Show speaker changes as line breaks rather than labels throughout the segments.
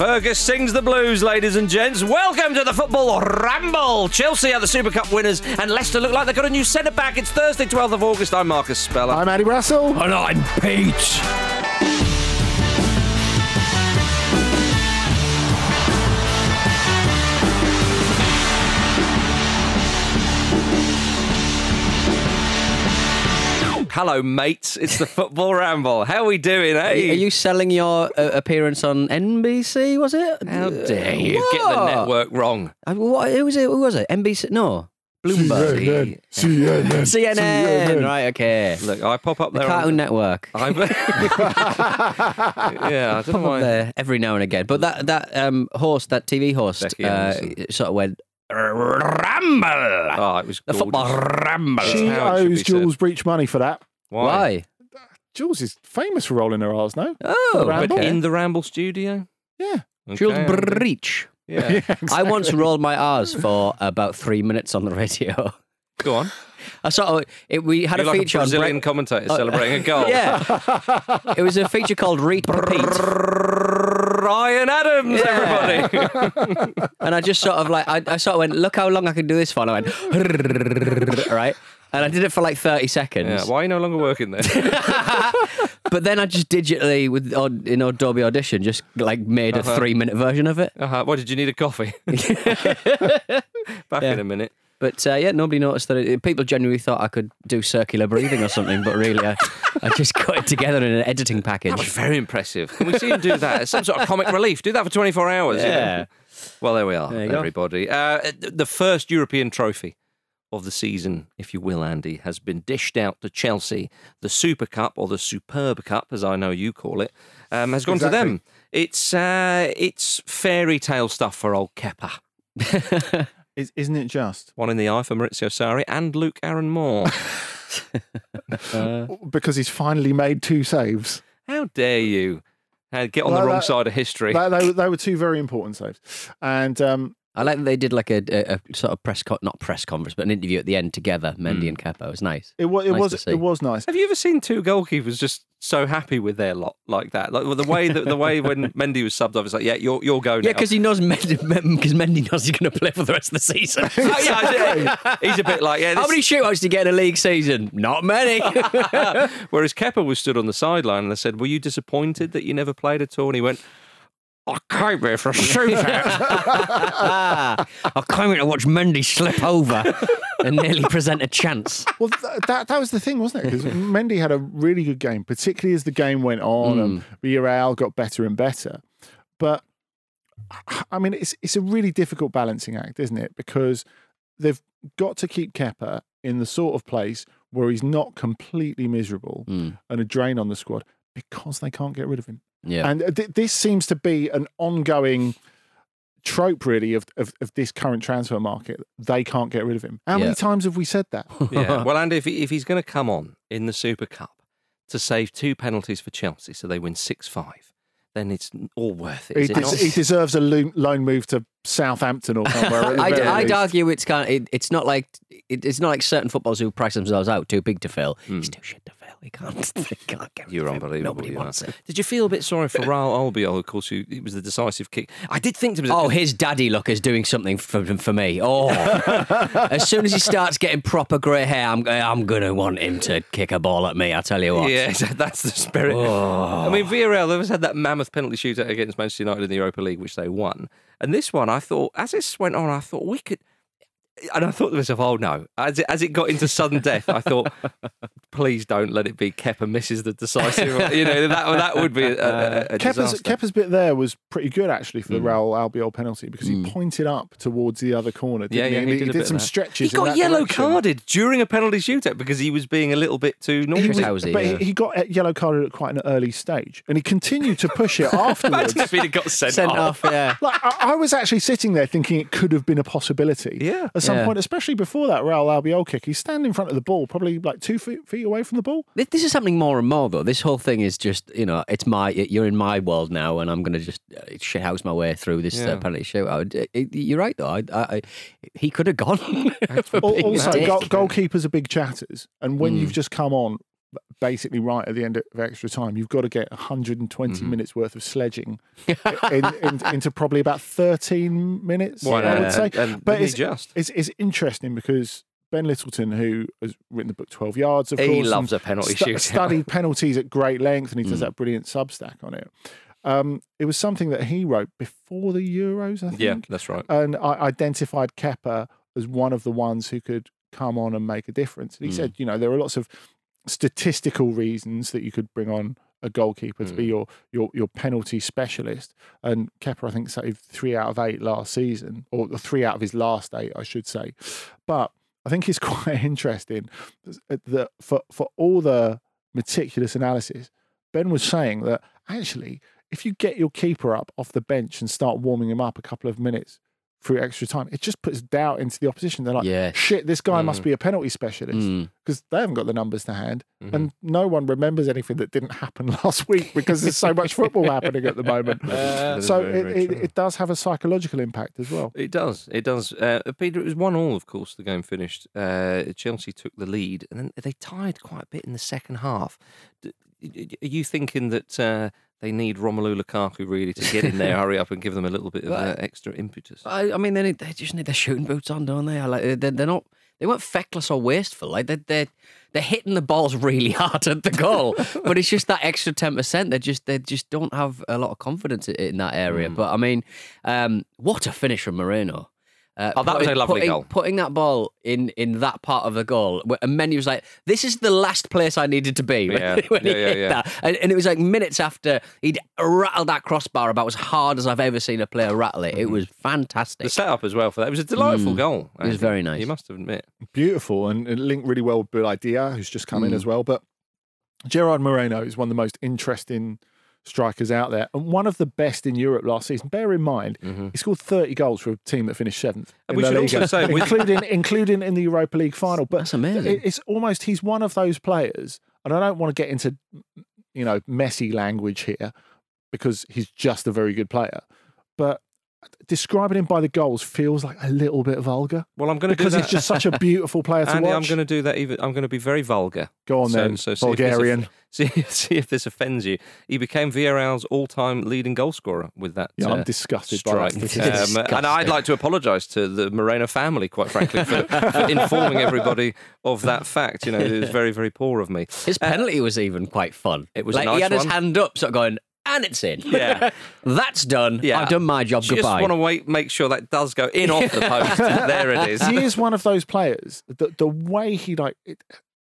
Fergus sings the blues, ladies and gents. Welcome to the football ramble. Chelsea are the Super Cup winners, and Leicester look like they've got a new centre back. It's Thursday, 12th of August. I'm Marcus Speller.
I'm Andy Brassell.
and I'm Pete. Hello, mates. It's the football ramble. How are we doing, eh?
Are you selling your uh, appearance on NBC? Was it?
How dare you get the network wrong?
Uh, what, who was it? Who was it? NBC? No, Bloomberg.
CNN.
CNN. Right. Okay.
Look, I pop up there.
The
there.
Cartoon Network.
I'm... yeah, I don't know why.
up there every now and again. But that that um, host, that TV host,
Becky
uh, sort of went ramble.
Oh, it was
the
gorgeous.
football ramble.
She
how it should be
owes Jules Breach money for that.
Why?
Jules is famous for rolling her R's, no?
Oh,
Ramble?
But in the Ramble studio?
Yeah.
Jules
Okay.
Breach.
Yeah.
I once rolled my R's for about three minutes on the radio.
Go on.
I sort of oh, it, we had
You're
a
like a
feature on
Brazilian
break-
commentator oh, celebrating a goal.
Yeah, it was a feature called Read Repeat.
Ryan Adams,
Yeah.
everybody.
And I just sort of like, I, I sort of went, look how long I can do this for. And I went, right? And I did it for like 30 seconds.
yeah, why are you no longer working there?
But then I just digitally, with in Adobe Audition, just like made a three minute version of it.
uh-huh. Why did you need a coffee? Back in a minute.
But uh, yeah, nobody noticed that. It, people genuinely thought I could do circular breathing or something, but really, I, I just got it together in an editing
That was
package.
very impressive. Can we see him do that? It's some sort of comic relief. Do that for 24 hours. you know?
Yeah.
Well, there we are,
There you go.
everybody. Uh, the first European trophy of the season, if you will, Andy, has been dished out to Chelsea. The Super Cup, or the Superb Cup, as I know you call it, um, has gone to them. It's uh, it's fairy tale stuff for old Kepa.
Is, isn't it just?
One in the eye for Maurizio Sarri and Luke Aaron Moore.
Because he's finally made two saves.
How dare you? Uh, get on
Well,
the wrong
that-
side of history.
They, they, were- they were two very important saves. And um,
I like that they did like a, a, a sort of press, con- not press conference, but an interview at the end together, Mendy hmm. and Kepa. It was nice.
it, was, it,
Nice to
was,
see.
it was nice.
Have you ever seen two goalkeepers just so happy with their lot like that? Like the way that the way when Mendy was subbed off, it's like, yeah, you'll you'll go now.
Yeah, because he knows Mendy, because Mendy knows he's going to play for the rest of the season.
Oh, yeah, I see. he's a bit like yeah.
How
This,
many shootouts do you get in a league season? Not many.
whereas Kepa was stood on the sideline and they said, "Were you disappointed that you never played at all?" And he went, "I came here for a shootout."
I came here to watch Mendy slip over and nearly present a chance.
Well, th- that that was the thing, wasn't it? Because Mendy had a really good game, particularly as the game went on and mm. Villarreal got better and better. But I mean, it's it's a really difficult balancing act, isn't it? Because they've got to keep Kepa in the sort of place where he's not completely miserable mm. and a drain on the squad because they can't get rid of him.
Yeah.
And th- this seems to be an ongoing trope, really, of, of, of this current transfer market. They can't get rid of him. How
Yeah.
many times have we said that?
yeah. Well, Andy, if, he, if he's going to come on in the Super Cup to save two penalties for Chelsea, so they win six five, then it's all worth it.
He,
is it
des-
not?
he deserves a loan, loan move to Southampton or somewhere.
I'd, I'd argue it's kind of, it, it's not like it, it's not like certain footballers who price themselves out too big to fill. He's too shit to fill. He can't. He can't get
You're
of him.
unbelievable.
Nobody
you
wants
are.
it.
Did you feel a bit sorry for Raul Albiol? Of course, who it was the decisive kick. I did think to myself,
Oh, his daddy look is doing something for for me. Oh, as soon as he starts getting proper grey hair, I'm I'm gonna want him to kick a ball at me. I tell you what.
Yeah, that's the spirit. Oh. I mean, Villarreal, they've had that mammoth penalty shootout against Manchester United in the Europa League, which they won. And this one, I thought, as this went on, I thought we could. And I thought to myself, oh no. As it, as it got into sudden death, I thought, please don't let it be Kepa misses the decisive. You know, that, that would be a, a, a
Kepa's,
disaster.
Kepa's bit there was pretty good actually for the
Hmm.
Raul Albiol penalty because he pointed up towards the other corner.
Yeah,
Didn't
yeah,
he?
he
And
did a bit
some
that.
stretches.
He got yellow
direction.
carded during a penalty shootout because he was being a little bit too naughty.
He was, but
yeah.
he, he got yellow carded at quite an early stage, and he continued to push it afterwards.
Imagine if he'd got sent,
Sent
off.
off, yeah.
Like I, I was actually sitting there thinking it could have been a possibility.
Yeah.
At some
Yeah.
point, especially before that Raul Albiol kick, he's standing in front of the ball, probably like two feet, feet away from the ball.
This this is something more and more, though. This whole thing is just, you know, it's my, you're in my world now, and I'm going to just uh, shithouse my way through this
Yeah.
uh, penalty shootout. Uh, it- You're right, though. I, I, I, he could have gone. for
Al-
being a
Also,
dick.
goal, goalkeepers are big chatters, and when
Hmm.
you've just come on basically right at the end of extra time. You've got to get 120
Mm-hmm.
minutes worth of sledging in, in, into probably about 13 minutes.
Why
I would say.
And-
but it's,
just?
it's it's interesting because Ben Lyttleton, who has written the book 12 Yards, of
He
course,
loves a penalty
stu-
shootout.
studied penalties at great length, and he
Mm.
does that brilliant Substack on it. Um, it was something that he wrote before the Euros, I think
Yeah, that's right.
and I identified Kepa as one of the ones who could come on and make a difference. And he
Mm.
said, you know, there are lots of statistical reasons that you could bring on a goalkeeper to be
Mm.
your your your penalty specialist. And Kepa, I think, saved three out of eight last season, or three out of his last eight, I should say. But I think it's quite interesting that for for all the meticulous analysis, Ben was saying that actually, if you get your keeper up off the bench and start warming him up a couple of minutes through extra time, it just puts doubt into the opposition. They're like,
Yeah.
shit, this guy must
Mm.
be a penalty specialist
Mm.
because they haven't got the numbers to hand.
Mhm.
And no one remembers anything that didn't happen last week because there's so much football happening at the moment.
Is
so it, it, it does have a psychological impact as well.
It does. It does. Uh, Peter, it was one all, of course. The game finished. Uh, Chelsea took the lead, and then they tied quite a bit in the second half. D- Are you thinking that uh, they need Romelu Lukaku really to get in there, hurry up, and give them a little bit of uh, extra impetus?
I, I mean, they, need, they just need their shooting boots on, don't they? Like they're, they're not. They weren't feckless or wasteful. Like they're, they're they're hitting the balls really hard at the goal, but it's just that extra ten percent. They just they just don't have a lot of confidence in that area.
Hmm.
But I mean, um, what a finish from Moreno! Uh,
Oh, that was a lovely
putting,
goal.
Putting that ball in in that part of the goal, where- and Mendy was like, "This is the last place I needed to be." When,
Yeah.
when he
Yeah, yeah,
hit
yeah.
that, and, and it was like minutes after he'd rattled that crossbar about as hard as I've ever seen a player rattle it. It was fantastic.
The setup as well for that. It was a delightful
Mm.
goal.
It was
actually.
very nice.
You must admit.
Beautiful and it linked really well with Boulaye Dia, who's just come in
Mm.
as well. But Gerard Moreno is one of the most interesting strikers out there and one of the best in Europe last season. Bear in mind,
Mhm.
he scored 30 goals for a team that finished seventh. In
we
La
should also say
including including in the Europa League final. But
That's amazing.
it's almost he's one of those players, and I don't want to get into you know messy language here because he's just a very good player, but describing him by the goals feels like a little bit vulgar
Well, I'm going to do
because
that.
he's just such a beautiful player to
Andy,
watch.
I'm going to do that. Even I'm going to be very vulgar.
Go on
So-
then,
so see if this See, see if this offends you. He became Villarreal's all-time leading goal scorer with that.
Yeah,
uh,
I'm disgusted by that
strike.
statistic.
Um, and I'd like to apologise to the Moreno family, quite frankly, for, for informing everybody of that fact. You know, it was very, very poor of me.
His penalty was even quite fun.
It was a
like
nice
he had his hand up, sort of going, and it's in.
Yeah.
That's done.
Yeah.
I've done my job.
Just
Goodbye.
want to wait, make sure that does go in off the post. there it is.
he is one of those players. The the way he like it,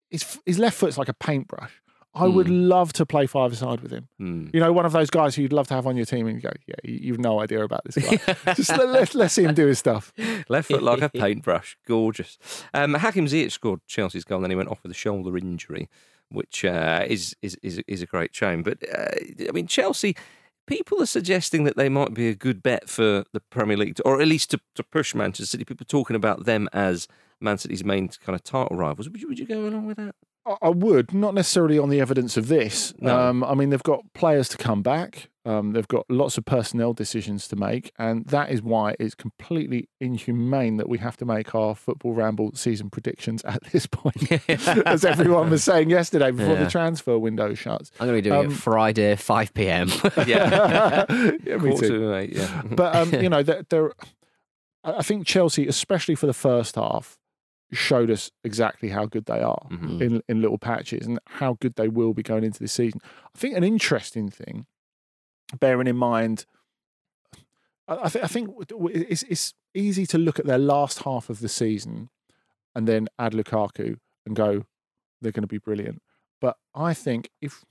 his his left foot's like a paintbrush. I would love to play five aside with him.
Hmm.
You know, one of those guys who you'd love to have on your team and you go, yeah, you, you've no idea about this guy. Just let, let, let's see him do his stuff.
Left foot like a paintbrush. Gorgeous. Um, Hakim Ziyech scored Chelsea's goal, and then he went off with a shoulder injury, which uh, is, is is is a great shame. But uh, I mean, Chelsea. People are suggesting that they might be a good bet for the Premier League, or at least to, to push Manchester City. People talking about them as Man City's main kind of title rivals. Would you, would you go along with that?
I- would, not necessarily on the evidence of this.
No.
Um, I mean, they've got players to come back. Um, they've got lots of personnel decisions to make, and that is why it's completely inhumane that we have to make our football ramble season predictions at this point, as everyone was saying yesterday before
Yeah.
the transfer window shuts.
I'm going to be doing
Um,
it Friday, 5 p.m.
Yeah,
yeah, me
quarter
too.
eight. Yeah,
But um, you know, I I think Chelsea, especially for the first half, showed us exactly how good they are
Mhm.
in in little patches and how good they will be going into this season. I think an interesting thing, bearing in mind, I, I, th- I think it's, it's easy to look at their last half of the season and then add Lukaku and go, they're going to be brilliant. But I think if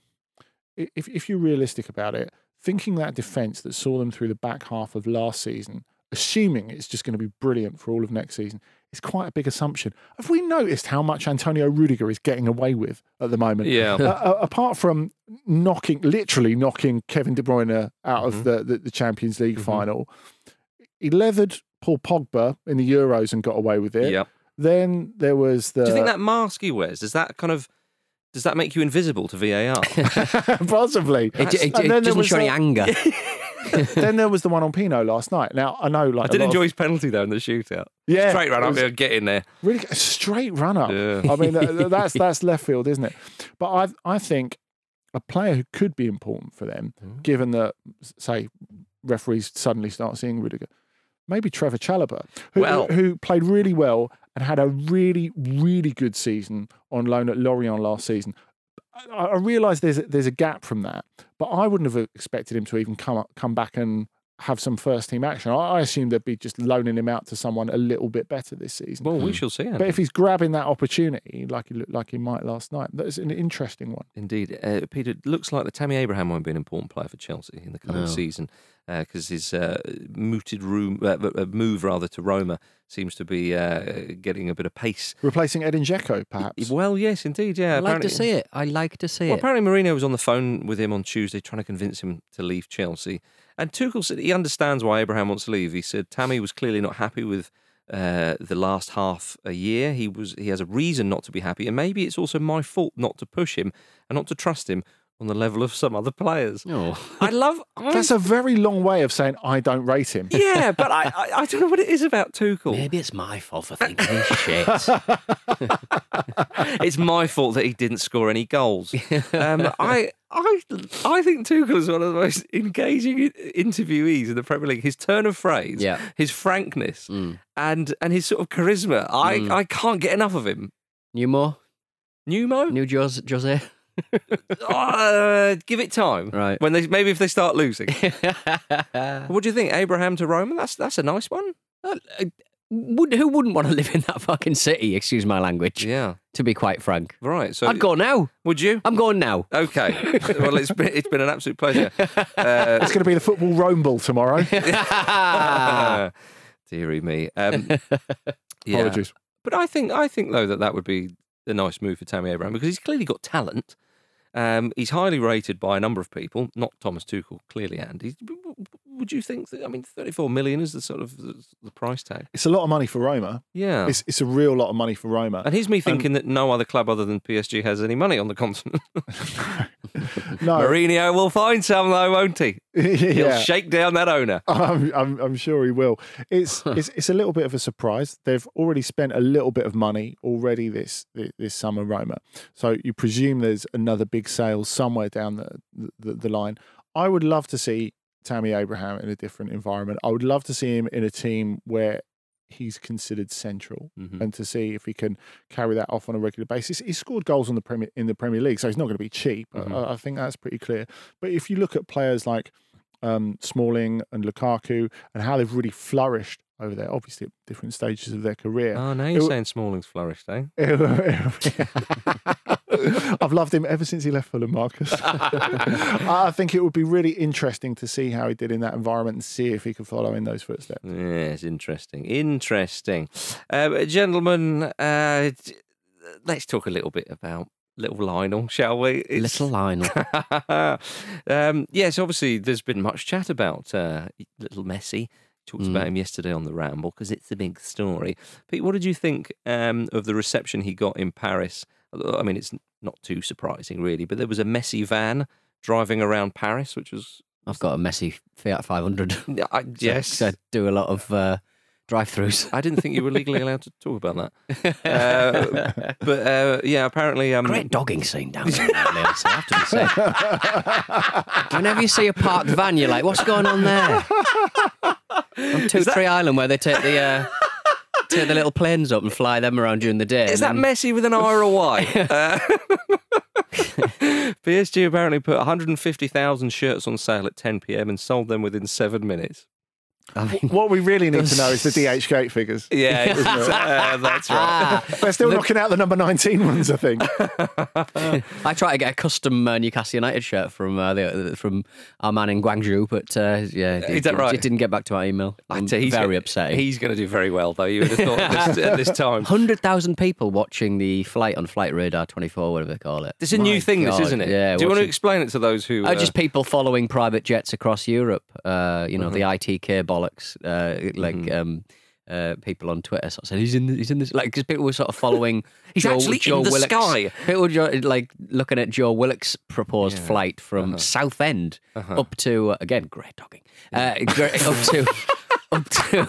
if if you're realistic about it, thinking that defence that saw them through the back half of last season, assuming it's just going to be brilliant for all of next season, is quite a big assumption. Have we noticed how much Antonio Rudiger is getting away with at the moment?
yeah.
Uh, apart from knocking, literally knocking Kevin De Bruyne out of the, the, the Champions League
Mhm.
final, he leathered Paul Pogba in the Euros and got away with it.
yeah.
Then there was the
Do you think that mask he wears does that kind of does that make you invisible to VAR?
possibly.
It, it,
And
it doesn't show any anger.
then there was the one on Pino last night. Now I know, like
I did
lot of-
enjoy his penalty though in the shootout.
Yeah,
straight run up get in there.
really a straight run up.
Yeah.
I mean, th- th- that's that's left field, isn't it? But I I think a player who could be important for them,
Mm.
given that say referees suddenly start seeing Rudiger, maybe Trevoh Chalobah, who,
Well-
who played really well and had a really really good season on loan at Lorient last season. I, realise there's a, there's a gap from that, but I wouldn't have expected him to even come up, come back and have some first team action. I, I assumed they'd be just loaning him out to someone a little bit better this season.
Well, we shall see.
But if he's grabbing that opportunity, like he looked like he might last night, that's an interesting one.
Indeed, uh, Peter. It looks like the Tammy Abraham won't be an important player for Chelsea in the coming
No.
season because his uh, mooted room uh, uh, move rather to Roma seems to be uh, getting a bit of pace.
Replacing Edin Dzeko, perhaps.
Well, yes, indeed, yeah.
I like to see it. I like to see
Well,
it.
apparently Mourinho was on the phone with him on Tuesday trying to convince him to leave Chelsea. And Tuchel said he understands why Abraham wants to leave. He said Tammy was clearly not happy with uh, the last half a year. He was he has a reason not to be happy, and maybe it's also my fault not to push him and not to trust him on the level of some other players.
Oh.
I love. I,
That's a very long way of saying I don't rate him.
yeah, but I, I I don't know what it is about Tuchel.
Maybe it's my fault for thinking he's shit.
it's my fault that he didn't score any goals. Um, I, I, I think Tuchel is one of the most engaging interviewees in the Premier League. His turn of phrase,
Yeah.
his frankness,
Mm.
and and his sort of charisma. I,
Mm.
I can't get enough of him.
New more?
Numo,
New Jose? Jose?
Uh, give it time.
Right.
When they maybe if they start losing. what do you think, Abraham to Roma? That's that's a nice one.
Uh, Would, who wouldn't want to live in that fucking city? Excuse my language.
Yeah.
To be quite frank,
Right. So
I'd go now.
Would you?
I'm going now.
Okay. well, it's been it's been an absolute pleasure. Uh,
It's going to be the football Rome tomorrow.
Ah, dearie me. Um, yeah.
Apologies.
But I think I think though that that would be a nice move for Tammy Abraham because he's clearly got talent. Um, he's highly rated by a number of people, not Thomas Tuchel, clearly. Andy, would you think that? I mean, thirty-four million is the sort of the, the price tag.
It's a lot of money for Roma.
Yeah,
It's, it's a real lot of money for Roma.
and here's me thinking that no other club other than PSG has any money on the continent.
No,
Mourinho will find some though, won't he? He'll shake down that owner.
I'm, I'm, I'm sure he will. It's, it's it's a little bit of a surprise. They've already spent a little bit of money already this this summer, Roma. So you presume there's another big sale somewhere down the, the the line. I would love to see Tammy Abraham in a different environment. I would love to see him in a team where he's considered central
Mhm.
and to see if he can carry that off on a regular basis. He scored goals on the Premier in the Premier League, so he's not going to be cheap. I-
Mhm.
I, I think that's pretty clear. But if you look at players like um, Smalling and Lukaku and how they've really flourished over there, obviously at different stages of their career.
Oh, now you're
It-
saying Smalling's flourished, eh?
I've loved him ever since he left Fulham, Marcus. I think it would be really interesting to see how he did in that environment and see if he could follow in those footsteps.
Yes, interesting. Interesting. Uh, gentlemen, uh, let's talk a little bit about little Lionel, shall we? It's-
Little Lionel.
um, yes, obviously, there's been much chat about uh, little Messi. Talked
Mm.
about him yesterday on the Ramble because it's a big story. Pete, what did you think um, of the reception he got in Paris? I mean, it's not too surprising, really, but there was a messy van driving around Paris, which was
I've got a messy Fiat 500.
I, yes.
So I do a lot of uh, drive-throughs.
I didn't think you were legally allowed to talk about that. Uh, but uh, yeah, apparently, um,
Great dogging scene down there, I have to say. Whenever you see a parked van, you're like, what's going on there? On Two Tree Island, where they take the take the little planes up and fly them around during the day.
is that
then-
Messi with an I or Y? Uh, PSG apparently put 150,000 shirts on sale at 10 p.m. and sold them within seven minutes.
I mean,
What we really need to know is the DH gate figures.
Yeah, uh, that's right.
They're still knocking out the number 19 ones, I think.
I tried to get a custom uh, Newcastle United shirt from uh, the, from our man in Guangzhou, but uh, yeah,
Is
it,
that
it-
right?
it didn't get back to our email.
I
I'm
he's
very
gonna-
upsetting.
He's going to do very well, though. You would have thought at this, at this time.
Hundred thousand people watching the flight on Flight Radar 24, whatever they call it.
It's a new
My
thing, this isn't it?
Yeah.
Do you want to explain it to those who?
Uh,
uh,
just people following private jets across Europe. Uh, you know, the
Mm-hmm.
ITK bollocks, uh, like um, uh, people on Twitter sort of said he's in the, he's in this like because people were sort of following
He's
Joe,
actually in the
Willock's,
sky.
People were like looking at Joe Willock's proposed
Yeah.
flight from
Uh-huh.
Southend
Uh-huh.
up to uh, again great talking uh, up to up to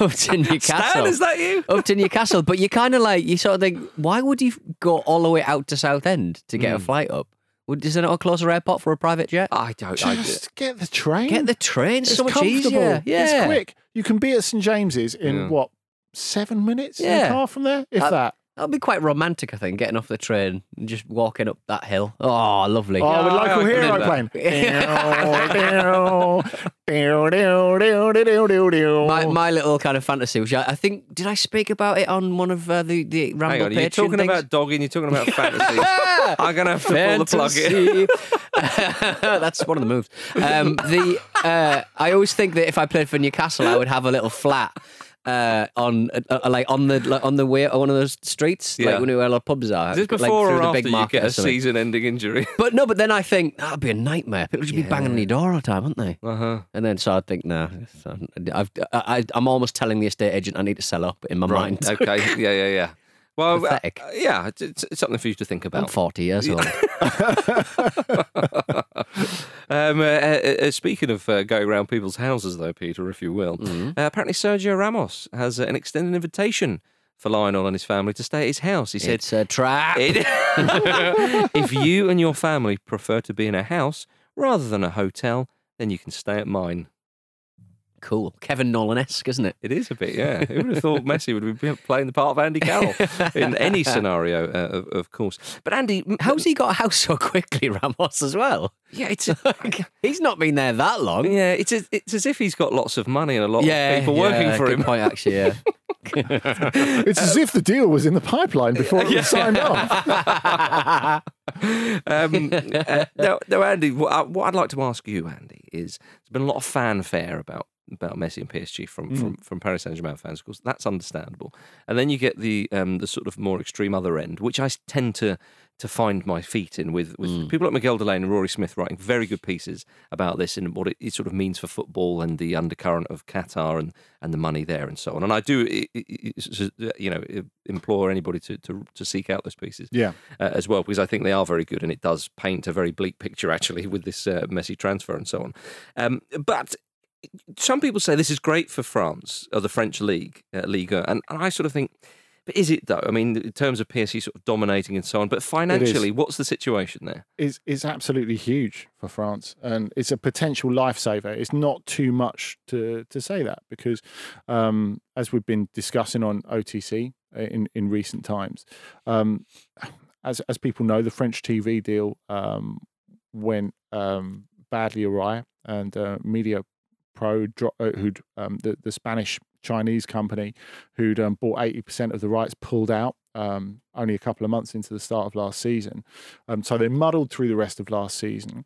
up to Newcastle.
Stan, is that you?
up to Newcastle, but you kind of like you sort of think, why would you go all the way out to Southend to get a flight up? Would is there not a closer airport for a private jet?
I don't. I,
Just get the train.
Get the train, it's
it's
so much
comfortable.
easier. Yeah,
It's quick. You can be at St James's in
Yeah.
what seven minutes in
Yeah.
a car from there, if
Uh,
that.
That'd be quite romantic, I think, getting off the train and just walking up that hill. Oh, lovely.
Oh, with local
I
hero
do
playing.
My, my little kind of fantasy, which I, I think, did I speak about it on one of uh, the the Ramble
hang on. You're talking
things?
about dogging. You're talking about fantasy. I'm gonna have to pull the plug in.
That's one of the moves. Um, the uh, I always think that if I played for Newcastle, I would have a little flat. Uh, on uh, like on the like, on the way on one of those streets,
Yeah.
like when where a lot of pubs are.
Is this before
through
or
the
after
big
you
market
get a season-ending injury?
But no, but then I think that'd be a nightmare. People should be banging on your door all the time, wouldn't they?
Uh huh.
And then so I think, no, so I've, I, I'm almost telling the estate agent I need to sell up in my mind.
Okay. Yeah. Yeah. Yeah. Well, uh, yeah, it's, it's something for you to think
I'm
about.
40 years old.
Um, uh, uh, uh, speaking of uh, going around people's houses, though, Peter, if you will,
Mm-hmm.
uh, apparently Sergio Ramos has uh, an extended invitation for Lionel and his family to stay at his house. He said,
it's a trap.
"It- "If you and your family prefer to be in a house rather than a hotel, then you can stay at mine."
Cool. Kevin Nolan-esque, isn't it?
It is a bit, yeah. Who would have thought Messi would be playing the part of Andy Carroll in any scenario, uh, of, of course? But Andy,
How's he got a house so quickly, Ramos, as well?
yeah, it's
He's not been there that long.
yeah, it's as, it's as if he's got lots of money and a lot of people working
yeah,
for
good
him.
point, actually, yeah.
It's as if the deal was in the pipeline before it was signed off.
um, uh, now, now, Andy, what, I, what I'd like to ask you, Andy, is there's been a lot of fanfare about about Messi and PSG from from, from Paris Saint Germain fans. Of course, that's understandable. And then you get the um, the sort of more extreme other end, which I tend to to find my feet in with with people like Miguel Delaney and Rory Smith writing very good pieces about this and what it, it sort of means for football and the undercurrent of Qatar and, and the money there and so on. And I do, i- i- i- you know, implore anybody to, to, to seek out those pieces
Yeah.
uh, as well because I think they are very good and it does paint a very bleak picture actually with this uh, Messi transfer and so on. Um, but some people say this is great for France or the French league, uh, Liga, and, and I sort of think, but is it though? I mean, in terms of PSG sort of dominating and so on, but financially, what's the situation there?
is is absolutely huge for France, and it's a potential lifesaver. It's not too much to to say that because, um, as we've been discussing on OTC in in recent times, um, as as people know, the French TV deal um, went um, badly awry, and uh, Media Pro, uh, who'd um, the the Spanish Chinese company, who'd um, bought eighty percent of the rights, pulled out um, only a couple of months into the start of last season. Um, so they muddled through the rest of last season.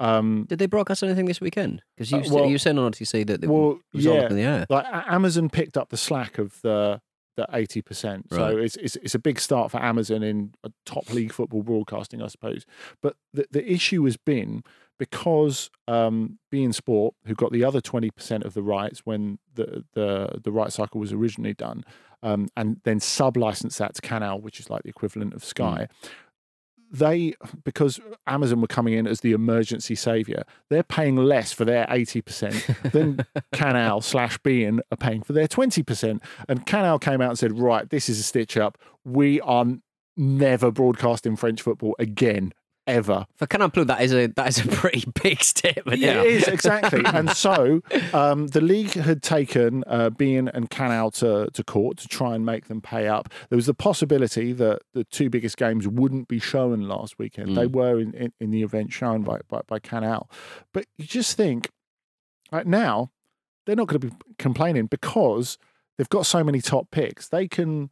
Um,
Did they broadcast anything this weekend? Because you,
Uh, well-
you saying on OTC that it
well,
was all
yeah,
up in the air.
like Amazon picked up the slack of the the eighty percent. So
Right.
it's, it's it's a big start for Amazon in a top league football broadcasting, I suppose. But the the issue has been because um, beIN Sport, who got the other twenty percent of the rights when the the the right cycle was originally done, um, and then sub licensed that to Canal, which is like the equivalent of Sky. They because Amazon were coming in as the emergency savior, they're paying less for their eighty percent than Canal slash Bein are paying for their twenty percent. And Canal came out and said, "Right, this is a stitch up. We are never broadcasting French football again, ever."
For Canal Plus, that is a that is a pretty big statement.
Yeah, it is exactly. and so um, the league had taken uh, Bein and Canal to, to court to try and make them pay up. There was the possibility that the two biggest games wouldn't be shown last weekend. They were in, in, in the event shown by, by by Canal, but you just think right now they're not going to be complaining because they've got so many top picks. They can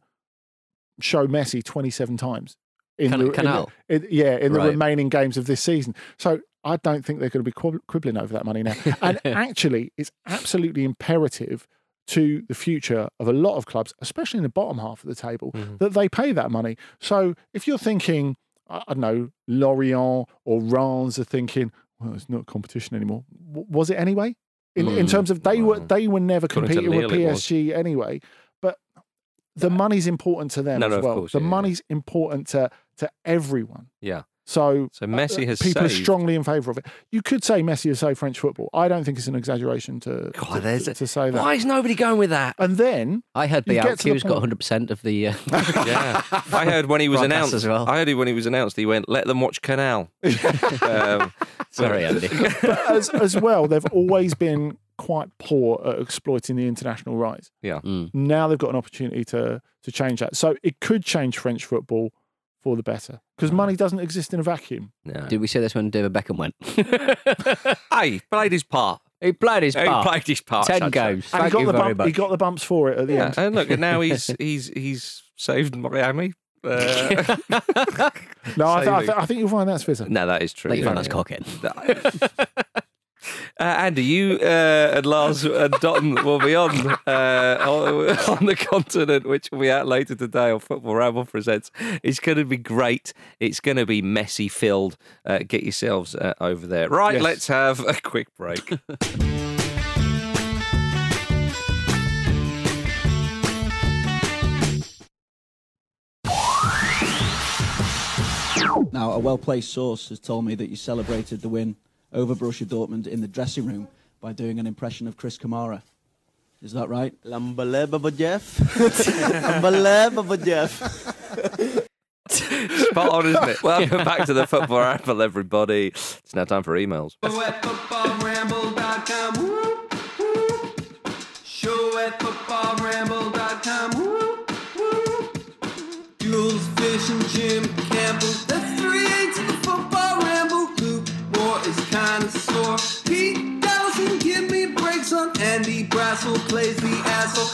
show Messi twenty seven times. In
Can-
the, in the-
Canal?
in- yeah, in the remaining games of this season. So I don't think they're going to be quibbling over that money now. And actually, it's absolutely imperative to the future of a lot of clubs, especially in the bottom half of the table, mm-hmm. that they pay that money. So if you're thinking, I don't know, Lorient or Reims are thinking, well, it's not competition anymore. W- was it anyway? in, in mm, terms of they were
mm.
they were never
According
competing with
Lille, it was.
PSG anyway. But the uh, money's important to them
No,
as
no, of
well.
course,
the
yeah, yeah.
money's important to to everyone.
Yeah.
So
So Messi has
people are strongly in favour of it. You could say Messi has saved French football. I don't think it's an exaggeration to
God,
to, to, to say that.
Why is nobody going with that?
And then
I heard
You the
BLQ's got 100% of the. Uh,
Yeah, I heard when he was announced.
as well.
I heard when he was announced, he went, "Let them watch Canal." um,
sorry, Andy.
but as as well, they've always been quite poor at exploiting the international rights.
Yeah.
Mm.
Now they've got an opportunity to to change that. So it could change French football for the better because money doesn't exist in a vacuum.
no.
Did we say this when David Beckham went?
Hey, played his part.
he played his part.
He
part.
played his part.
Ten games.
And
Thank
he got
you
the
very
bump, he got the bumps for it at the
Yeah,
end.
and look, and now he's he's he's saved Miami. Uh,
No, I, th- I, th- I think you'll find that's Fizzer.
no, that is true.
Like you
yeah,
found that's
cocking.
cocaine.
Uh, Andy, you uh, and Lars and Dotton will be on uh, on on the continent, which will be out later today on Football Ramble Presents. It's going to be great. It's going to be messy filled. Uh, get yourselves uh, over there. Right,
Yes.
let's have a quick break.
Now, a well placed source has told me that you celebrated the win over Borussia Dortmund in the dressing room by doing an impression of Chris Kamara. Is that right?
Unbelievable, Jeff. Unbelievable, Jeff.
Spot on, isn't it? Welcome back to the Football Ramble, everybody. It's now time for emails.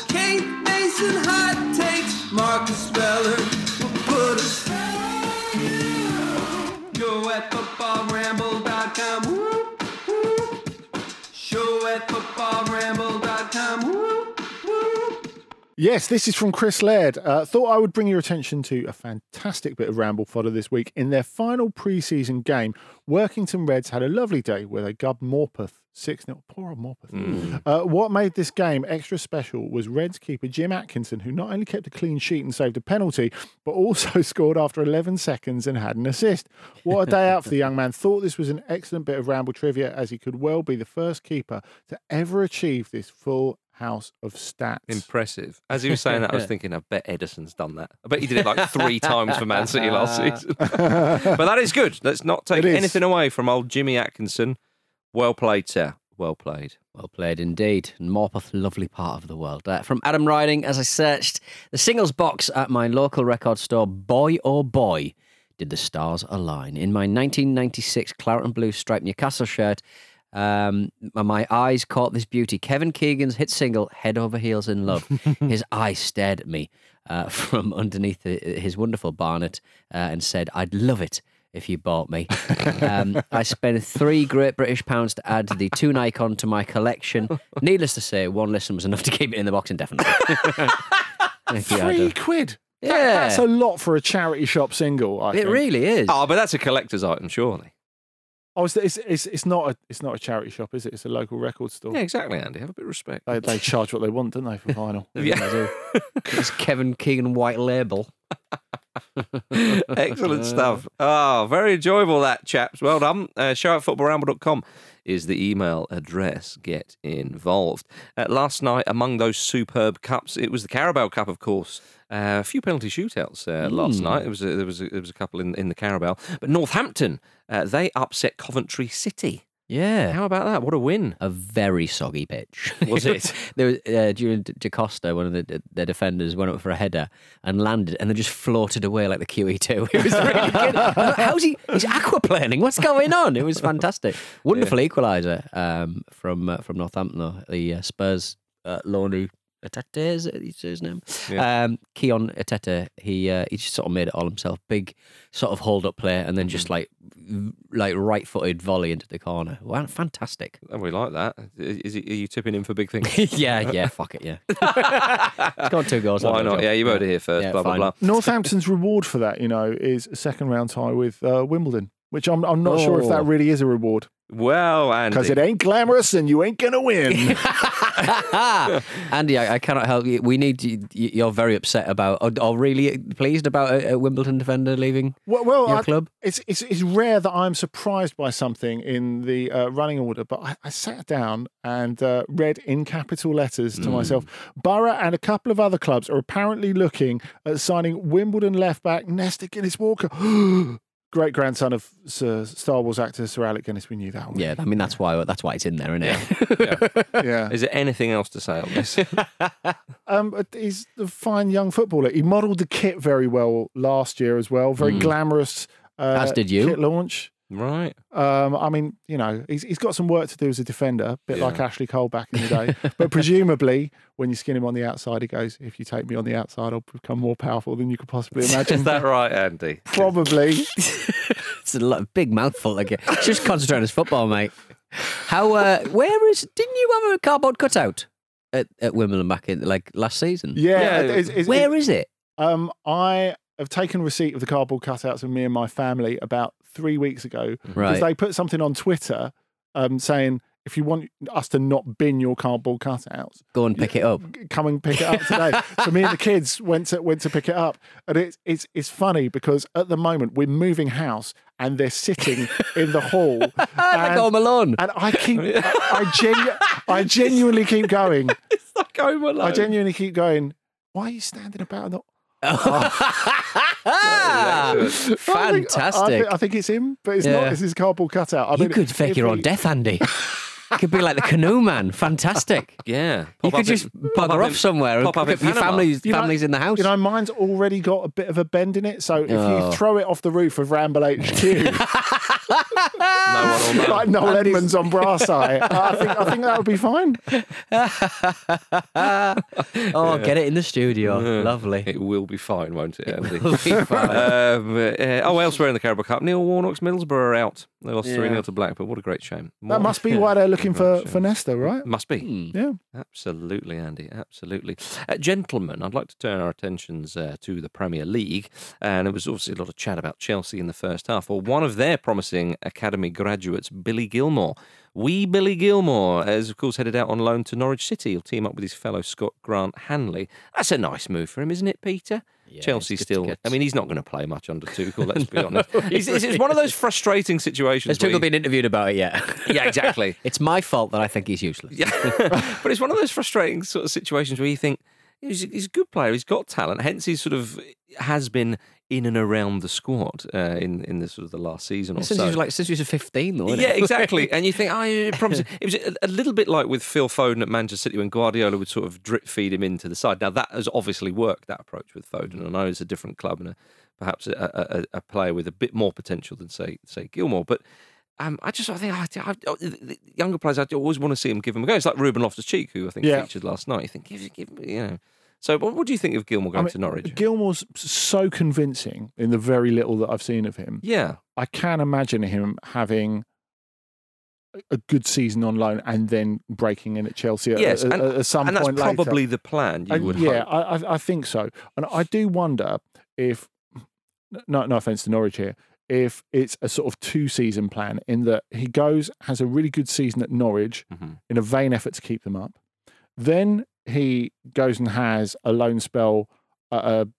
Kate Mason, hot takes. Marcus Speller will put us. At footballramble.com. Woo, woo. Show at footballramble.com. Woo.
Yes, this is from Chris Laird. Uh, thought I would bring your attention to a fantastic bit of ramble fodder this week. In their final pre-season game, Workington Reds had a lovely day where they gubbed Morpeth 6 0. Poor old Morpeth. Uh, what made this game extra special was Reds keeper Jim Atkinson, who not only kept a clean sheet and saved a penalty, but also scored after 11 seconds and had an assist. What a day out for the young man. Thought this was an excellent bit of ramble trivia, as he could well be the first keeper to ever achieve this full house of stats.
Impressive. As he was saying that, I was thinking, I bet Ederson's done that. I bet he did it like three times for Man City last season. but that is good. Let's not take anything away from old Jimmy Atkinson. Well played, sir. Well played.
Well played indeed. And Morpeth, lovely part of the world. Uh, from Adam Riding, as I searched the singles box at my local record store, boy oh boy, did the stars align. In my 1996 claret and blue striped Newcastle shirt, um, my eyes caught this beauty. Kevin Keegan's hit single, Head Over Heels in Love. his eyes stared at me uh, from underneath his wonderful barnet uh, and said, I'd love it if you bought me. Um, I spent three great British pounds to add the Toon icon to my collection. Needless to say, one listen was enough to keep it in the box indefinitely.
Three
Adam.
quid. That-
Yeah.
that's a lot for a charity shop single. I
It
think.
really is.
Oh, but that's a collector's item, surely.
Oh, it's, it's, it's, it's not a it's not a charity shop, is it? It's a local record store.
Yeah, exactly, Andy. Have a bit of respect.
They, they charge what they want, don't they, for vinyl?
Yeah.
It's Kevin Keegan white label.
Excellent stuff. Oh, very enjoyable that, chaps. Well done. Uh, show at footballramble.com is the email address. Get involved. Uh, last night, among those superb cups, it was the Carabao Cup, of course. Uh, a few penalty shootouts uh, last night. There was a, there was a, there was a couple in in the Carabao, but Northampton uh, they upset Coventry City.
Yeah.
How about that? What a win!
a very soggy pitch.
Was it?
there was uh, during Da Costa, one of the, the defenders went up for a header and landed, and then just floated away like the QE2. It was really good. How's he? He's aquaplaning. What's going on? It was fantastic. Wonderful equaliser um, from uh, from Northampton, the uh, Spurs uh. Etete is it- is his name? Um, Kion Etete. He uh, he just sort of made it all himself. Big sort of hold up play, and then just like like right footed volley into the corner. Wow, fantastic.
Oh, we like that. Is he, are you tipping him for big things?
yeah, yeah, fuck it, yeah. Got two goals.
Why not?
job.
Yeah, you heard it here first.
Yeah,
blah blah
fine.
blah.
Northampton's reward for that, you know, is a second round tie with uh, Wimbledon, which I'm I'm not sure if that
Oh.
really is a reward.
Well,
because it ain't glamorous and you ain't gonna win.
Andy, I, I cannot help you. We need you. You're very upset about, or, or really pleased about a, a Wimbledon defender leaving
well, well
your
I-
club.
It's, it's it's rare that I'm surprised by something in the uh, running order, but I, I sat down and uh, read in capital letters to myself: Borough and a couple of other clubs are apparently looking at signing Wimbledon left back Nesta Guinness Walker, great grandson of Sir Star Wars actor Sir Alec Guinness. We knew that one.
Yeah, I mean that's why that's why it's in there, isn't it?
yeah.
Is there anything else to say on this?
Um, he's a fine young footballer. He modelled the kit very well last year as well. Very glamorous. Uh,
As did you.
Kit launch.
Right.
Um, I mean, you know, he's, he's got some work to do as a defender, a bit like Ashley Cole back in the day. but presumably, when you skin him on the outside, he goes, "If you take me on the outside, I'll become more powerful than you could possibly imagine."
Is that right, Andy?
Probably.
It's a lot, big mouthful. Like, just concentrate on his football, mate. How? Uh, where is? Didn't you have a cardboard cutout at, at Wimbledon back in like last season?
Yeah.
Yeah,
it's- it's-
Where is it?
Um, I have taken receipt of the cardboard cutouts of me and my family about three weeks ago because
Right.
they put something on Twitter um, saying if you want us to not bin your cardboard cutouts,
Go and pick it up.
come and pick it up today. so me and the kids went to went to pick it up, and it's it's it's funny because at the moment we're moving house and they're sitting in the hall.
like
and,
Home Alone.
and I keep I, I, genu- I genuinely keep going.
It's like Home Alone.
I genuinely keep going. Why are you standing about? And not?
Ah,
I think-
Fantastic.
I, think, I think it's him, but it's
Yeah.
not. It's his cardboard cutout. I
you
mean,
could fake
if
your own
he-
death, Andy. You could be like the canoe man. Fantastic.
Yeah.
You could just
in- pop
bugger
up
off
in-
somewhere. and
pop up in
your family's,
You know-
family's in the house.
You know, mine's already got a bit of a bend in it. So if
Oh.
you throw it off the roof of Ramble HQ,
No one
like Noel Edmonds on Brass Eye, I think I think that would be fine.
oh, get it in the studio. Lovely.
It will be fine, won't it, Andy?
Will be fine.
um, uh, oh, elsewhere in the Carabao Cup, Neil Warnock's Middlesbrough are out. They lost 3
Yeah.
0 to Blackpool. What a great shame.
That must be why they're looking for for Nesta, right?
Must be.
Hmm.
Yeah.
Absolutely, Andy. Absolutely. Uh, gentlemen, I'd like to turn our attentions uh, to the Premier League. And it was obviously a lot of chat about Chelsea in the first half. Well, one of their academy graduates, Billy Gilmour. Wee Billy Gilmour has, of course, headed out on loan to Norwich City. He'll team up with his fellow Scot Grant Hanley. That's a nice move for him, isn't it, Peter? Chelsea
good to
still.
get-
I mean, he's not going to play much under Tuchel, let's be honest. It's, it's, it's one of those frustrating situations.
Has Tuchel
you-
been interviewed about it yet?
Yeah, exactly.
it's my fault that I think he's useless.
Yeah, but it's one of those frustrating sort of situations where you think he's, he's a good player, he's got talent, hence he sort of has been in and around the squad uh, in in the sort of the last season or
Since
so.
he was like since he was 15, though.
yeah, exactly. And you think, oh, it promises. It was a, a little bit like with Phil Foden at Manchester City when Guardiola would sort of drip feed him into the side. Now that has obviously worked that approach with Foden. I know it's a different club and a, perhaps a, a, a player with a bit more potential than say say Gilmour, but. Um, I just I think I, I, I- younger players I always want to see him give him a go. It's like Ruben Loftus Cheek, who I think
Yeah.
featured last night. You think, give, give, you know. So, what, what do you think of Gilmour going
I mean,
to Norwich?
Gilmour's so convincing in the very little that I've seen of him.
yeah,
I can imagine him having a- good season on loan and then breaking in at Chelsea at,
Yes,
at,
and-
at some
and that's
point later.
probably the plan. You
And
would
yeah. I, I I think so, and I do wonder if no no offense to Norwich here, if it's a sort of two season plan in that he goes has a really good season at Norwich
Mhm.
in a vain effort to keep them up, then he goes and has a loan spell at a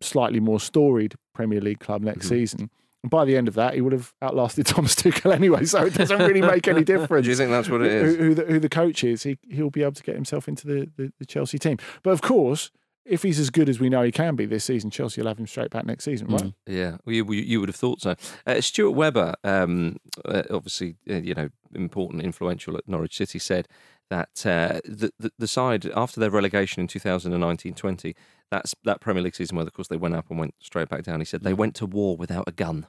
slightly more storied Premier League club next
Mhm.
season. And by the end of that, he would have outlasted Thomas Tuchel anyway, so it doesn't really make any difference
Do you think that's what it is?
who, who, the, who the coach is, he, he'll be able to get himself into the, the, the Chelsea team. But of course, if he's as good as we know he can be this season, Chelsea will have him straight back next season, right?
Yeah, well, you, you you would have thought so. Uh, Stuart Webber, um, uh, obviously, uh, you know, important, influential at Norwich City, said that uh, the, the the side after their relegation in 2019-20, that's that Premier League season where, of course, they went up and went straight back down. He said they went to war without a gun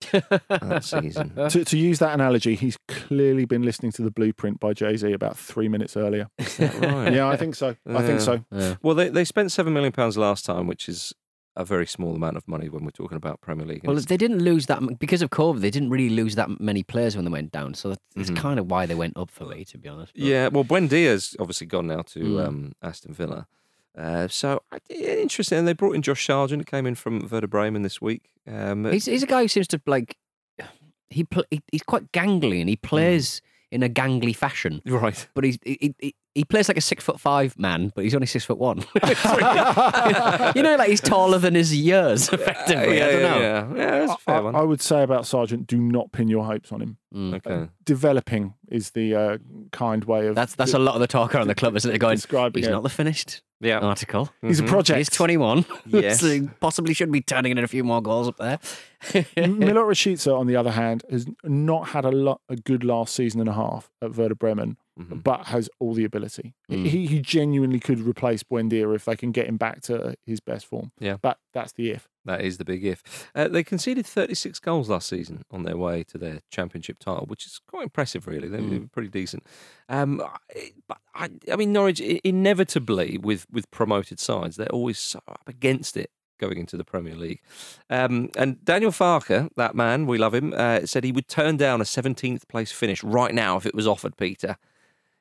that season.
To, to use that analogy, he's clearly been listening to the blueprint by Jay Z about three minutes earlier.
right?
Yeah, I think so. I
Yeah.
think so.
Well, they they spent seven million pounds last time, which is a very small amount of money when we're talking about Premier League.
Well, they didn't lose that because of COVID. They didn't really lose that many players when they went down. So that's
Mhm.
kind of why they went up for me, to be honest. But-
Yeah, well, Buendia's obviously gone now to
Mm.
um, Aston Villa. Uh, so interesting. And they brought in Josh Sargent, who came in from Werder Bremen this week. Um,
He's, he's a guy who seems to like. he, pl- he he's quite gangly and he plays in a gangly fashion.
Right.
But he's, he, he, he plays like a six foot five man, but he's only six foot one. you know, like he's taller than his years, effectively. I don't know.
Yeah, yeah, that's a fair
I,
one.
I would say about Sargent, do not pin your hopes on him.
okay.
Developing is the uh, kind way of.
That's that's a lot of the talk around the club, isn't it? Going,
Describing
he's
it.
not the finished
Yeah.
article.
He's a
Mhm.
project.
He's 21.
Yes.
so he possibly should be turning in a few more goals up there.
Milot Rashica, on the other hand, has not had a lot a good last season and a half at Werder Bremen,
Mhm.
but has all the ability.
Mm.
He, he genuinely could replace Buendia if they can get him back to his best form.
Yeah.
but that's the if.
That is the big if. Uh, they conceded 36 goals last season on their way to their championship title, which is quite impressive, really. They
Mm.
were pretty decent. Um, I- but I, I mean, Norwich inevitably with with promoted sides, they're always so up against it going into the Premier League. Um, and Daniel Farke, that man, we love him, uh, said he would turn down a 17th place finish right now if it was offered. Peter,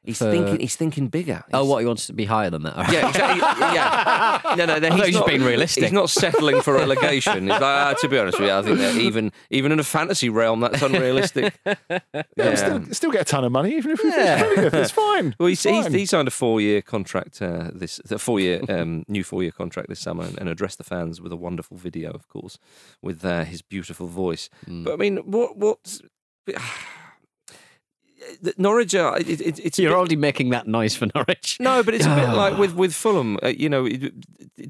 he's
For-
thinking he's thinking bigger.
Oh, what he wants to be higher than that?
yeah, exactly. Yeah, no, no. no
thought
he's
he was just
not,
being realistic.
He's not settling for relegation. He's like, ah, to be honest with you, I think that even even in a fantasy realm, that's unrealistic.
Yeah,
Yeah.
Still, still get a ton of money, even if we
Yeah.
finish 20th. It's fine.
Well,
It's
he's, he's,
fine.
he signed a four-year contract uh, this, a four-year um, new four-year contract this summer, and, and addressed the fans with a wonderful video, of course, with uh, his beautiful voice. But I mean, what what's Norwich? Are, it, it, it's
You're
bit-
already making that noise for Norwich.
No, but it's a bit like with with Fulham. Uh, you know, it,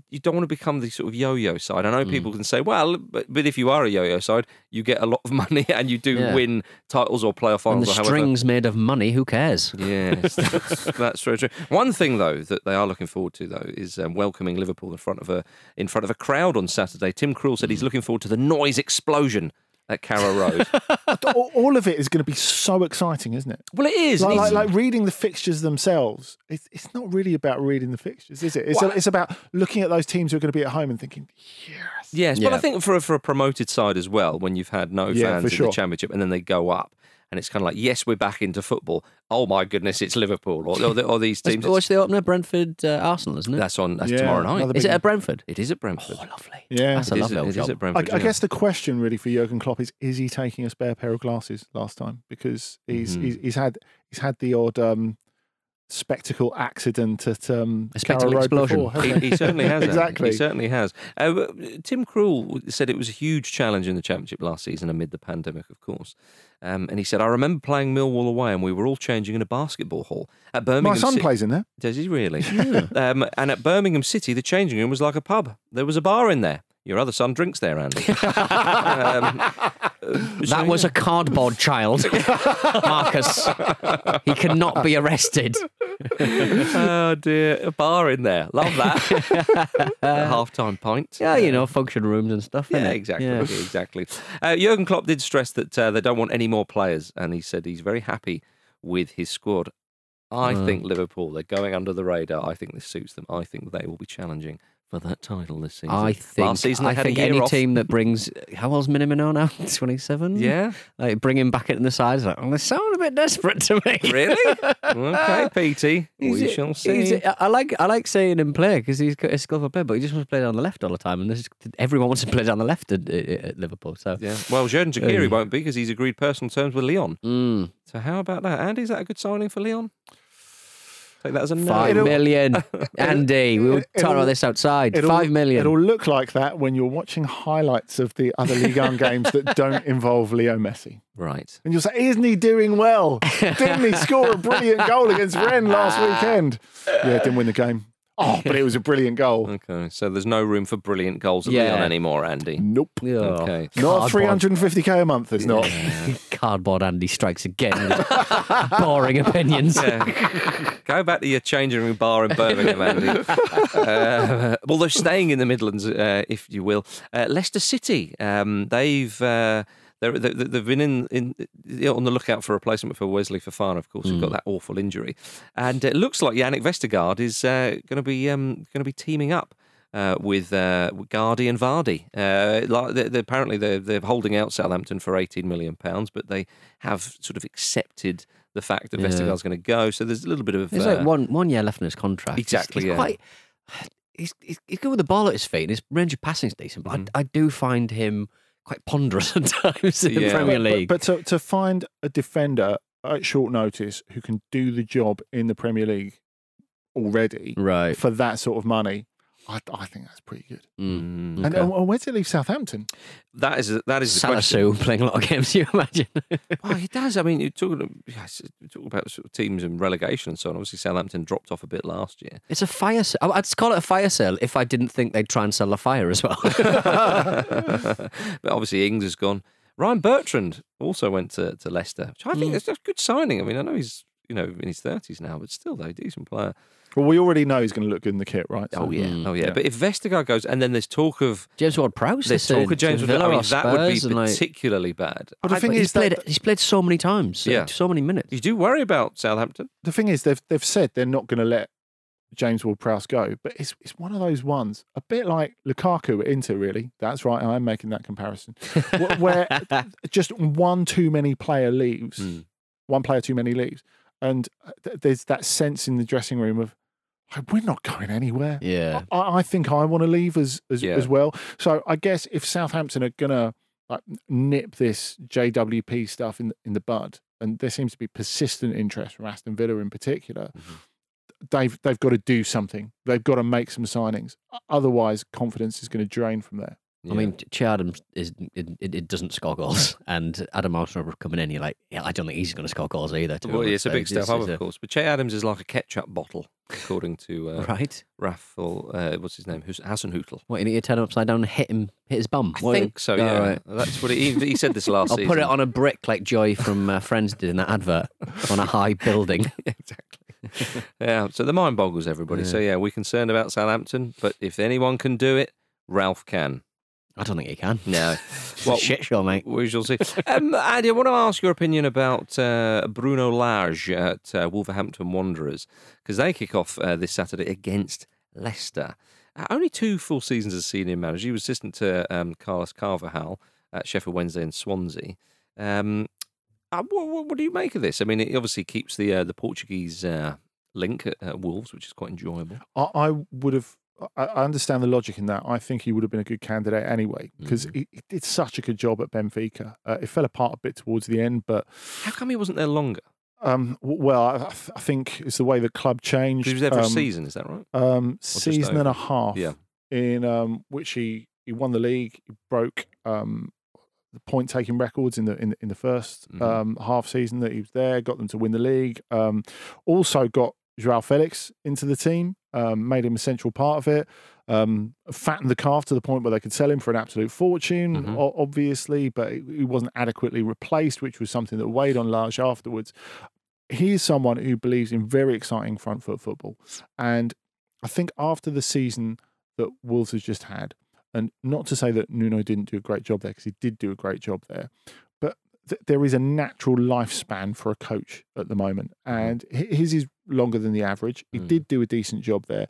you don't want to become the sort of yo-yo side. I know people can say, well, but, but if you are a yo-yo side, you get a lot of money and you do
Yeah.
win titles or playoff
And the
or however.
string's made of money. Who cares?
Yes, that's, that's very true. One thing though that they are looking forward to though is um, welcoming Liverpool in front of a in front of a crowd on Saturday. Tim Krul said he's looking forward to the noise explosion at Carrow Road.
all, all of it is going to be so exciting, isn't it?
well, it is.
Like, like, like reading the fixtures themselves, it's, it's not really about reading the fixtures, is it? It's,
Well-
it's about looking at those teams who are going to be at home and thinking, yes.
Yes, but I think for a, for a promoted side as well, when you've had no
Yeah,
fans
for
in
sure.
the championship and then they go up, and it's kind of like, yes, we're back into football. Oh my goodness, it's Liverpool or, or, the- or these teams.
What's the opener? Brentford, uh, Arsenal, isn't it?
That's on. That's
Yeah,
tomorrow night.
Is it at Brentford?
It is at Brentford.
Oh, lovely.
Yeah.
That's a
It is
lovely
at-
old
it is
job.
at
I,
Brentford.
I
yeah.
guess the question really for Jurgen Klopp is: Is he taking a spare pair of glasses last time? Because he's
Mhm.
he's, he's had he's had the odd um, spectacle accident at um,
A
Carrow
spectacle
Road
explosion.
before,
He, he certainly has. Andy.
Exactly.
He certainly has. Uh, Tim Krul said it was a huge challenge in the championship last season amid the pandemic, of course. Um, and he said, I remember playing Millwall away and we were all changing in a basketball hall at Birmingham.
My son
Ci-
plays in there.
Does he really? um, and at Birmingham City, the changing room was like a pub. There was a bar in there. Your other son drinks there, Andy. um,
That was a cardboard child, Marcus. he cannot be arrested.
oh dear, a bar in there. Love that. a half-time pint.
Yeah, you know, function rooms and stuff.
Yeah,
innit?
exactly,
Yeah.
exactly. Uh, Jurgen Klopp did stress that uh, they don't want any more players, and he said he's very happy with his squad. I
Mm.
think Liverpool, they're going under the radar. I think this suits them. I think they will be challenging for that title this season.
I think.
Last season
I think any
off.
team that brings how old's Minamino now? Twenty seven.
Yeah,
Like bring him back in the sides. Like, oh, they sound a bit desperate to me.
really? okay, PT. We
He's-
shall see.
I like I like seeing him play because he's got a skillful player, but he just wants to play down the left all the time, and this is, everyone wants to play down the left at, at Liverpool. So
Yeah. Well, Xherdan Shaqiri
Um,
won't be because he's agreed personal terms with Lyon.
mm,
So how about that, Andy? Is that a good signing for Lyon? Take that as a no.
five million. Andy, we were talking about this outside. Five million.
It'll look like that when you're watching highlights of the other Ligue 1 games that don't involve Leo Messi.
Right.
And you'll say, isn't he doing well? Didn't he score a brilliant goal against Rennes last weekend? Yeah, didn't win the game. Oh, but it was a brilliant goal.
Okay. So there's no room for brilliant goals at
Yeah.
Lyon anymore, Andy.
Nope.
Oh,
Okay.
Not
cardboard.
350k a month, it's not.
Cardboard Andy strikes again. boring opinions.
Yeah. Go back to your changing room bar in Birmingham, Andy. uh, well, they're staying in the Midlands, uh, if you will. Uh, Leicester City, um, they've. Uh, they're, they- they've been in, in you know, on the lookout for a replacement for Wesley Fofana, of course, who got that awful injury, and it looks like Jannik Vestergaard is uh, going to be um, going to be teaming up uh, with uh, Gardy and Vardy. Uh, like they they apparently they're, they're holding out Southampton for 18 million pounds, but they have sort of accepted the fact that
Yeah.
Vestergaard's going to go. So there's a little bit of
There's
uh,
like one one year left in his contract.
Exactly,
He's,
yeah.
quite. He's, he's, he's good with the ball at his feet. and His range of passing is decent, but
Mhm.
I, I do find him quite ponderous at times in the
Yeah.
Premier
But- but-
League.
But, to, to find a defender at short notice who can do the job in the Premier League already
right.
for that sort of money, I, I think that's pretty good.
Mm.
Mm.
And,
Okay.
and where does it leave Southampton?
That is that is the question.
Salisu playing a lot of games, you imagine?
Well, he does. I mean, you talk, talking, yes, you're talking about sort of teams in relegation and so on. Obviously, Southampton dropped off a bit last year.
it's a fire sale. I'd call it a fire sale if I didn't think they'd try and sell a fire as well.
but obviously, Ings has gone. Ryan Bertrand also went to, to Leicester, which I think
Mm.
is a good signing. I mean, I know he's you know in his thirties now, but still, though, a decent player.
Well, we already know he's going to look good in the kit, right?
Oh yeah,
Mm.
oh yeah.
Yeah.
But if Vestergaard goes, and then there's talk of
James Ward-Prowse.
there's talk of James,
to
Villa, I mean,
or
that would be
Spurs like-
particularly bad.
But the
I-
thing
he's
is that-
played. He's played so many times.
Yeah.
Yeah, so many minutes.
you do worry about Southampton.
the thing is, they've they've said they're not going to let James Ward-Prowse go, but it's it's one of those ones, a bit like Lukaku at Inter. Really, that's right. I am making that comparison, wh- where just one too many player leaves,
Mm.
one player too many leaves, and uh, th- there's that sense in the dressing room of. "Like, We're not going anywhere.
Yeah.
I, I think I want to leave as as,
Yeah.
as well. So I guess if Southampton are gonna like nip this JWP stuff in the, in the bud, and there seems to be persistent interest from Aston Villa in particular, mm-hmm. they've they've got to do something. They've got to make some signings. Otherwise, confidence is going to drain from there.
I mean, Che Adams is it, it, doesn't score goals, and Adam Armstrong coming in. You're like, yeah, I don't think he's going to score goals either.
well, yeah, it's a big step up, of
a-
course. But Che Adams is like a ketchup bottle, according to uh,
Right?
Ralph. Uh, what's his name? Hus- Hasenhüttl.
What you need to turn him upside down and hit him, hit his bum.
I
What-
think so. Yeah,
right.
that's what he, he said this last
I'll
season.
put it on a brick like Joy from uh, Friends did in that advert on a high building.
exactly. yeah, so the mind boggles everybody. So yeah, we're concerned about Southampton, but if anyone can do it, Ralph can.
I don't think he can.
No,
It's a shit show, mate.
We shall see. Um, Andy, I want to ask your opinion about uh, Bruno Lage at uh, Wolverhampton Wanderers because they kick off uh, this Saturday against Leicester. Uh, only two full seasons as senior manager. He was assistant to um, Carlos Carvalhal at Sheffield Wednesday and Swansea. Um, uh, what, what, what do you make of this? I mean, it obviously keeps the uh, the Portuguese uh, link at, at Wolves, which is quite enjoyable.
I, I would have. I I understand the logic in that. I think he would have been a good candidate anyway because
Mm.
he, he did such a good job at Benfica. Uh, it fell apart a bit towards the end, but
How come he wasn't there longer?
um, well, I, I th- I think it's the way the club changed.
He was there for a
um,
season, is that right?
um, season and a half.
Yeah.
in um, which he, he won the league. He broke um, the point taking records in the in, in the 1st
Mhm.
um, half season that he was there. Got them to win the league. Um, also got Joao Felix into the team. Um, made him a central part of it. Um, fattened the calf to the point where they could sell him for an absolute fortune,
Mhm.
o- obviously, but he wasn't adequately replaced, which was something that weighed on Lage afterwards. He is someone who believes in very exciting front foot football, and I think after the season that Wolves has just had, and not to say that Nuno didn't do a great job there because he did do a great job there, but th- there is a natural lifespan for a coach at the moment, and hi- his is longer than the average. He
Mm.
did do a decent job there.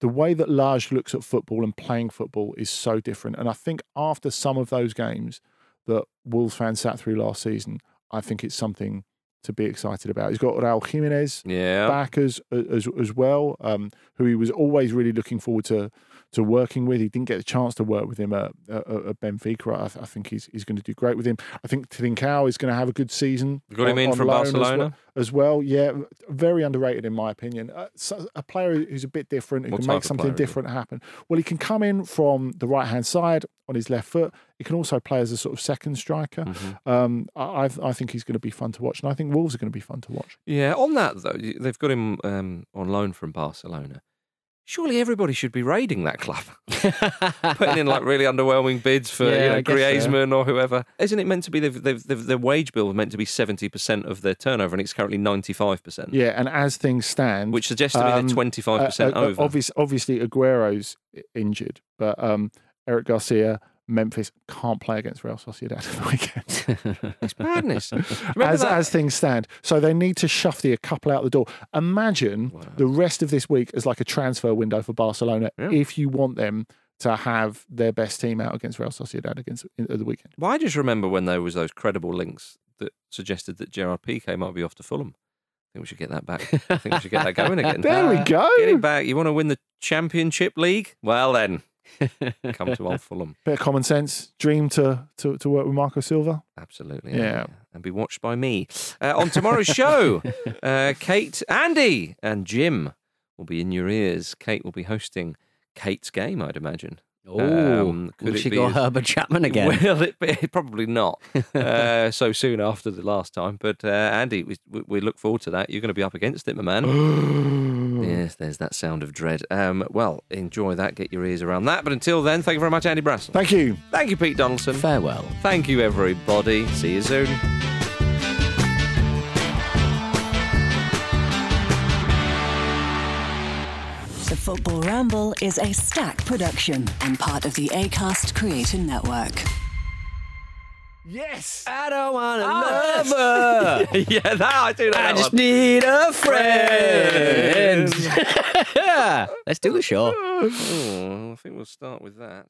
The way that Lage looks at football and playing football is so different, and I think after some of those games that Wolves fans sat through last season, I think it's something to be excited about. He's got Raul Jimenez
Yeah.
back as as as well, um, who he was always really looking forward to to working with. He didn't get a chance to work with him at, at, at Benfica. I, I think he's he's going to do great with him. I think Trincao is going to have a good season.
You got him
on-
in
on
from
loan as well-
Barcelona?
as well. Yeah, very underrated in my opinion. Uh, so a player who's a bit different, who
What
can make something
player is he?
different happen. Well, he can come in from the right hand side on his left foot. He can also play as a sort of second striker.
Mhm.
Um, I, I I think he's going to be fun to watch, and I think Wolves are going to be fun to watch.
Yeah, on that though, they've got him um, on loan from Barcelona. Surely everybody should be raiding that club, putting in like really underwhelming bids for
Yeah,
you know
I guess so.
Griezmann or whoever. Isn't it meant to be? They've, they've, they've, their wage bill was meant to be seventy percent of their turnover, and it's currently ninety five percent.
Yeah, and as things stand,
which suggests to me
Um,
they're twenty five percent
uh, uh,
over.
Obvious, obviously, Aguero's injured, but um, Eric Garcia, Memphis can't play against Real Sociedad at the weekend.
It's madness.
As,
that?
as things stand. So they need to shufty a couple out the door. Imagine the rest of this week as like a transfer window for Barcelona
Yeah.
if you want them to have their best team out against Real Sociedad against in, at the weekend.
Well, I just remember when there was those credible links that suggested that Gerard Piqué might be off to Fulham. I think we should get that back. I think we should get that going again.
There we ah, go.
Get him back. You want to win the Championship League? Well then, come to Old Fulham.
Bit of common sense. Dream to to, to work with Marco Silva.
Absolutely.
Yeah.
And be watched by me. Uh, on tomorrow's show, uh, Kate, Andy, and Jim will be in your ears. Kate will be hosting Kate's game, I'd imagine.
Oh,
Um, could
she
be
go Herbert Chapman again?
Well, it, it, probably not uh, so soon after the last time. But uh, Andy, we, we- we look forward to that. You're going to be up against it, my man. yes, there's that sound of dread. Um, well, enjoy that. Get your ears around that. But until then, thank you very much, Andy Brassell.
Thank you.
Thank you, Pete Donaldson.
Farewell.
Thank you, everybody. See you soon.
Football Ramble is a Stak production and part of the ACAST Creator Network.
Yes.
I don't want to
Ah,
love her.
yeah, that I do know.
I
that
just
one.
need a friend. yeah. Let's do the show.
Oh, I think we'll start with that.